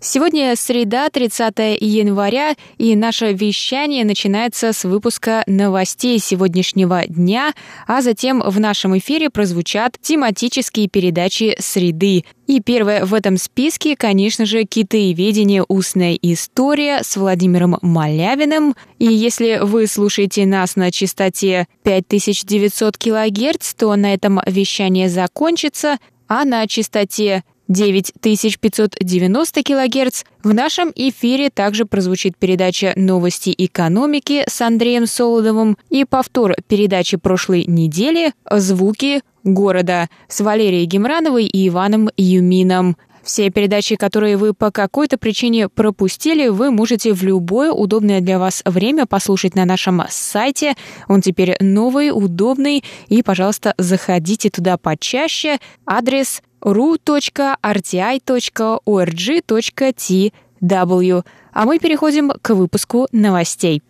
Сегодня среда, 30 января, и наше вещание начинается с выпуска новостей сегодняшнего дня, а затем в нашем эфире прозвучат тематические передачи «Среды». И первое в этом списке, конечно же, «Китаеведение. Устная история» с Владимиром Малявиным. И если вы слушаете нас на частоте 5900 кГц, то на этом вещание закончится, а на частоте 9590 кГц. В нашем эфире также прозвучит передача «Новости экономики» с Андреем Солодовым и повтор передачи прошлой недели «Звуки города» с Валерией Гемрановой и Иваном Юмином. Все передачи, которые вы по какой-то причине пропустили, вы можете в любое удобное для вас время послушать на нашем сайте. Он теперь новый, удобный, и, пожалуйста, заходите туда почаще. Адрес ru.rti.org.tw. А мы переходим к выпуску новостей.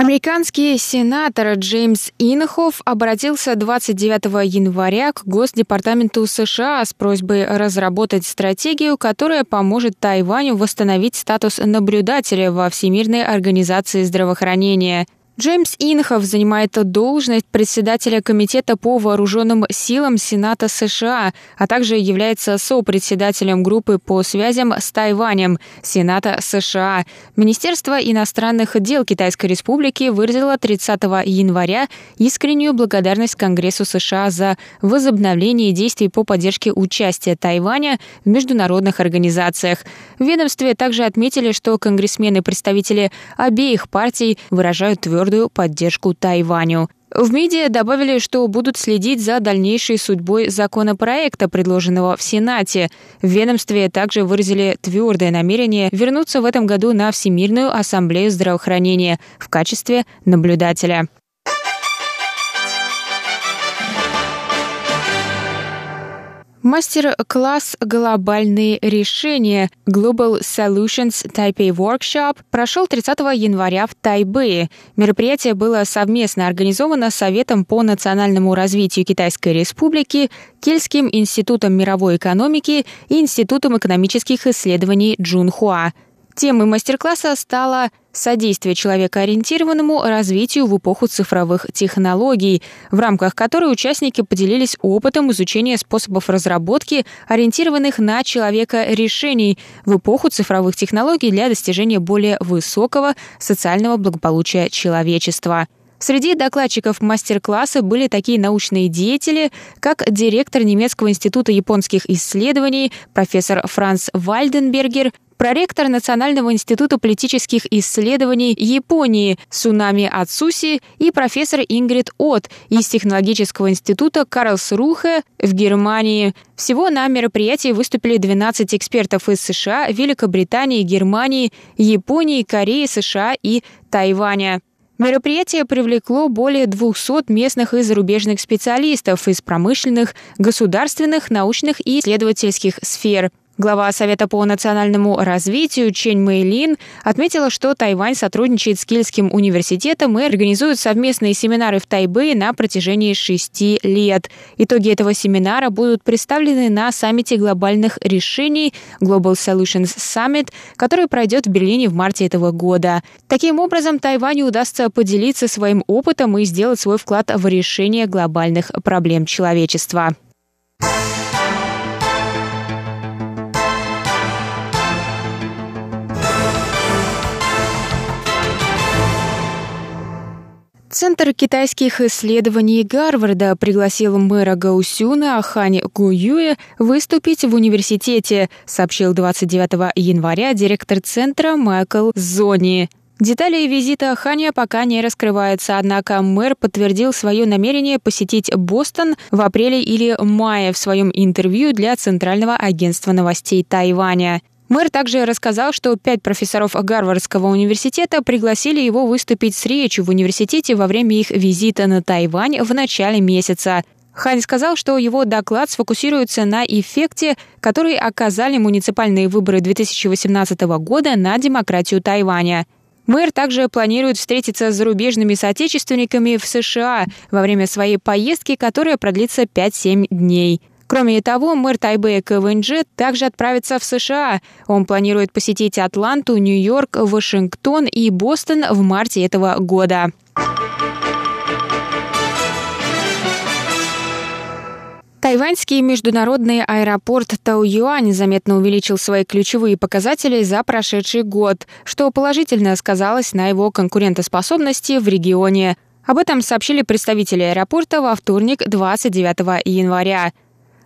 Американский сенатор Джеймс Инхоф обратился 29 января к Госдепартаменту США с просьбой разработать стратегию, которая поможет Тайваню восстановить статус наблюдателя во Всемирной организации здравоохранения – Джеймс Инхов занимает должность председателя Комитета по вооруженным силам Сената США, а также является сопредседателем группы по связям с Тайванем Сената США. Министерство иностранных дел Китайской Республики выразило 30 января искреннюю благодарность Конгрессу США за возобновление действий по поддержке участия Тайваня в международных организациях. В ведомстве также отметили, что конгрессмены-представители обеих партий выражают твердую твердую поддержку Тайваню. В МИДе добавили, что будут следить за дальнейшей судьбой законопроекта, предложенного в Сенате. В ведомстве также выразили твердое намерение вернуться в этом году на Всемирную ассамблею здравоохранения в качестве наблюдателя. Мастер-класс «Глобальные решения» Global Solutions Taipei Workshop прошел 30 января в Тайбэе. Мероприятие было совместно организовано Советом по национальному развитию Китайской Республики, Кельтским институтом мировой экономики и Институтом экономических исследований Джунхуа. Темой мастер-класса стала содействие человекоориентированному развитию в эпоху цифровых технологий, в рамках которой участники поделились опытом изучения способов разработки, ориентированных на человека решений в эпоху цифровых технологий для достижения более высокого социального благополучия человечества. Среди докладчиков мастер-класса были такие научные деятели, как директор Немецкого института японских исследований профессор Франц Вальденбергер, проректор Национального института политических исследований Японии Сунами Ацуси и профессор Ингрид От из Технологического института Карлсрухе в Германии. Всего на мероприятии выступили 12 экспертов из США, Великобритании, Германии, Японии, Кореи, США и Тайваня. Мероприятие привлекло более 200 местных и зарубежных специалистов из промышленных, государственных, научных и исследовательских сфер. Глава Совета по национальному развитию Чень Мэйлин отметила, что Тайвань сотрудничает с Кильским университетом и организует совместные семинары в Тайбэе на протяжении шести лет. Итоги этого семинара будут представлены на саммите глобальных решений Global Solutions Summit, который пройдет в Берлине в марте этого года. Таким образом, Тайваню удастся поделиться своим опытом и сделать свой вклад в решение глобальных проблем человечества. Центр китайских исследований Гарварда пригласил мэра Гаусюна Ахань Гуюэ выступить в университете, сообщил 29 января директор центра Майкл Зони. Детали визита Ханя пока не раскрываются, однако мэр подтвердил свое намерение посетить Бостон в апреле или мае в своем интервью для Центрального агентства новостей Тайваня. Мэр также рассказал, что пять профессоров Гарвардского университета пригласили его выступить с речью в университете во время их визита на Тайвань в начале месяца. Хань сказал, что его доклад сфокусируется на эффекте, который оказали муниципальные выборы 2018 года на демократию Тайваня – Мэр также планирует встретиться с зарубежными соотечественниками в США во время своей поездки, которая продлится 5-7 дней. Кроме того, мэр Тайбэя КВНЖ также отправится в США. Он планирует посетить Атланту, Нью-Йорк, Вашингтон и Бостон в марте этого года. Тайваньский международный аэропорт Тау-Юань заметно увеличил свои ключевые показатели за прошедший год, что положительно сказалось на его конкурентоспособности в регионе. Об этом сообщили представители аэропорта во вторник, 29 января.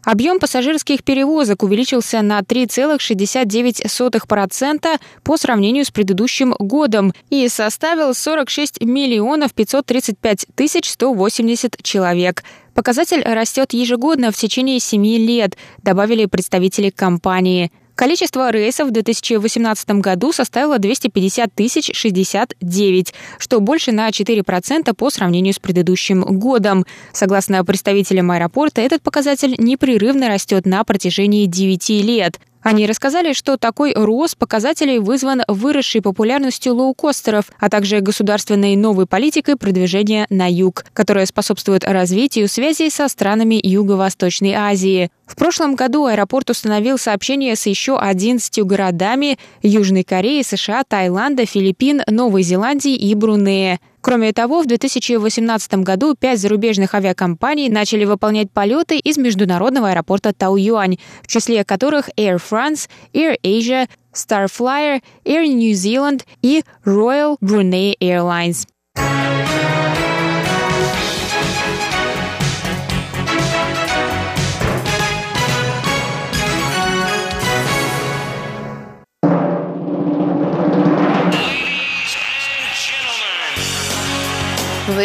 Объем пассажирских перевозок увеличился на 3,69% по сравнению с предыдущим годом и составил 46 миллионов 535 тысяч 180 человек. Показатель растет ежегодно в течение семи лет, добавили представители компании. Количество рейсов в 2018 году составило 250 тысяч 69, что больше на 4% по сравнению с предыдущим годом. Согласно представителям аэропорта, этот показатель непрерывно растет на протяжении 9 лет. Они рассказали, что такой рост показателей вызван выросшей популярностью лоукостеров, а также государственной новой политикой продвижения на юг, которая способствует развитию связей со странами Юго-Восточной Азии. В прошлом году аэропорт установил сообщение с еще 11 городами Южной Кореи, США, Таиланда, Филиппин, Новой Зеландии и Брунея. Кроме того, в 2018 году пять зарубежных авиакомпаний начали выполнять полеты из международного аэропорта Тау-Юань, в числе которых Air France, Air Asia, Starflyer, Air New Zealand и Royal Brunei Airlines.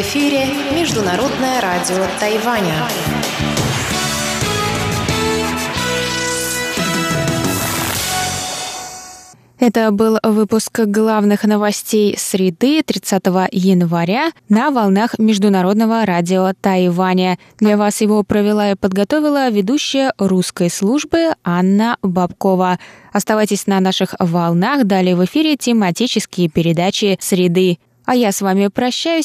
Эфире Международное радио Тайваня. Это был выпуск главных новостей среды 30 января на волнах Международного радио Тайваня. Для вас его провела и подготовила ведущая русской службы Анна Бабкова. Оставайтесь на наших волнах, далее в эфире тематические передачи среды. А я с вами прощаюсь